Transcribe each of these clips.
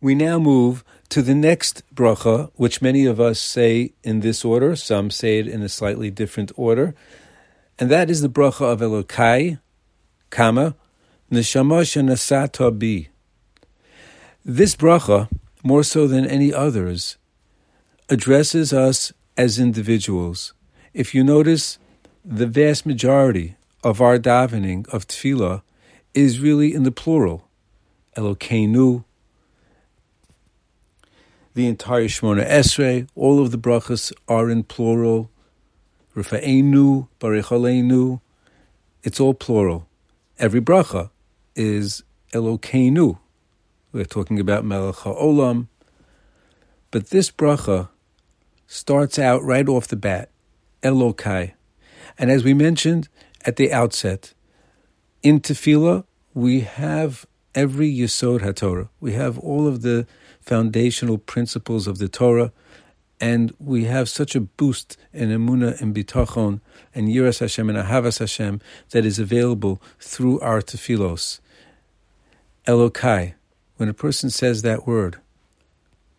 We now move to the next bracha, which many of us say in this order, some say it in a slightly different order, and that is the bracha of Elokai, Kama, Neshama Shenasata Bi. This bracha, more so than any others, addresses us as individuals. If you notice, the vast majority of our davening of tefillah is really in the plural. Elokeinu, the entire Shemona Esrei, all of the brachas are in plural. Rafa'enu, Barechalenu, it's all plural. Every bracha is Elokeinu. We're talking about Melech HaOlam. But this bracha starts out right off the bat, Elokai. And as we mentioned at the outset, in Tefillah, we have every Yesod HaTorah. We have all of the foundational principles of the Torah, and we have such a boost in Emunah and Bitachon and Yiras Hashem and Ahavas Hashem that is available through our tefillos. Elokai, when a person says that word,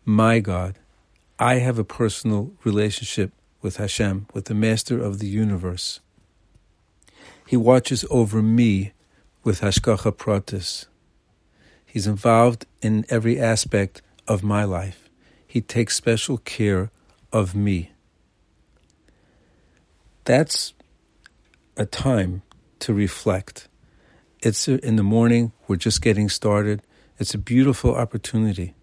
my God, I have a personal relationship with Hashem, with the Master of the universe. He watches over me with Hashgacha Pratis. He's involved in every aspect of my life. He takes special care of me. That's a time to reflect. It's in the morning, we're just getting started. It's a beautiful opportunity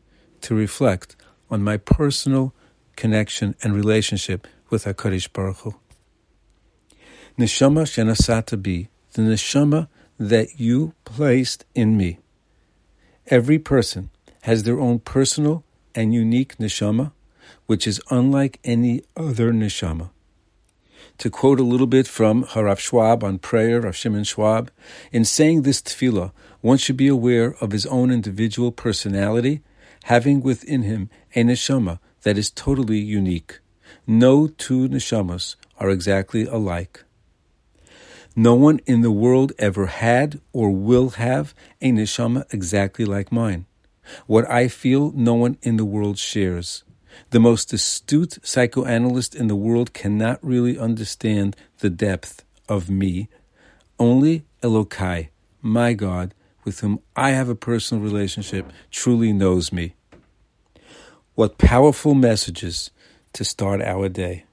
to reflect on my personal connection and relationship with HaKadosh Baruch Hu. Neshama shenasata bi, the neshama that you placed in me. Every person has their own personal and unique neshama, which is unlike any other neshama. To quote a little bit from Harav Schwab on prayer, Rav Shimon Schwab, in saying this tefillah, one should be aware of his own individual personality, having within him a neshama that is totally unique. No two neshamas are exactly alike. No one in the world ever had or will have a neshama exactly like mine. What I feel, no one in the world shares. The most astute psychoanalyst in the world cannot really understand the depth of me. Only Elokai, my God, with whom I have a personal relationship, truly knows me. What powerful messages to start our day.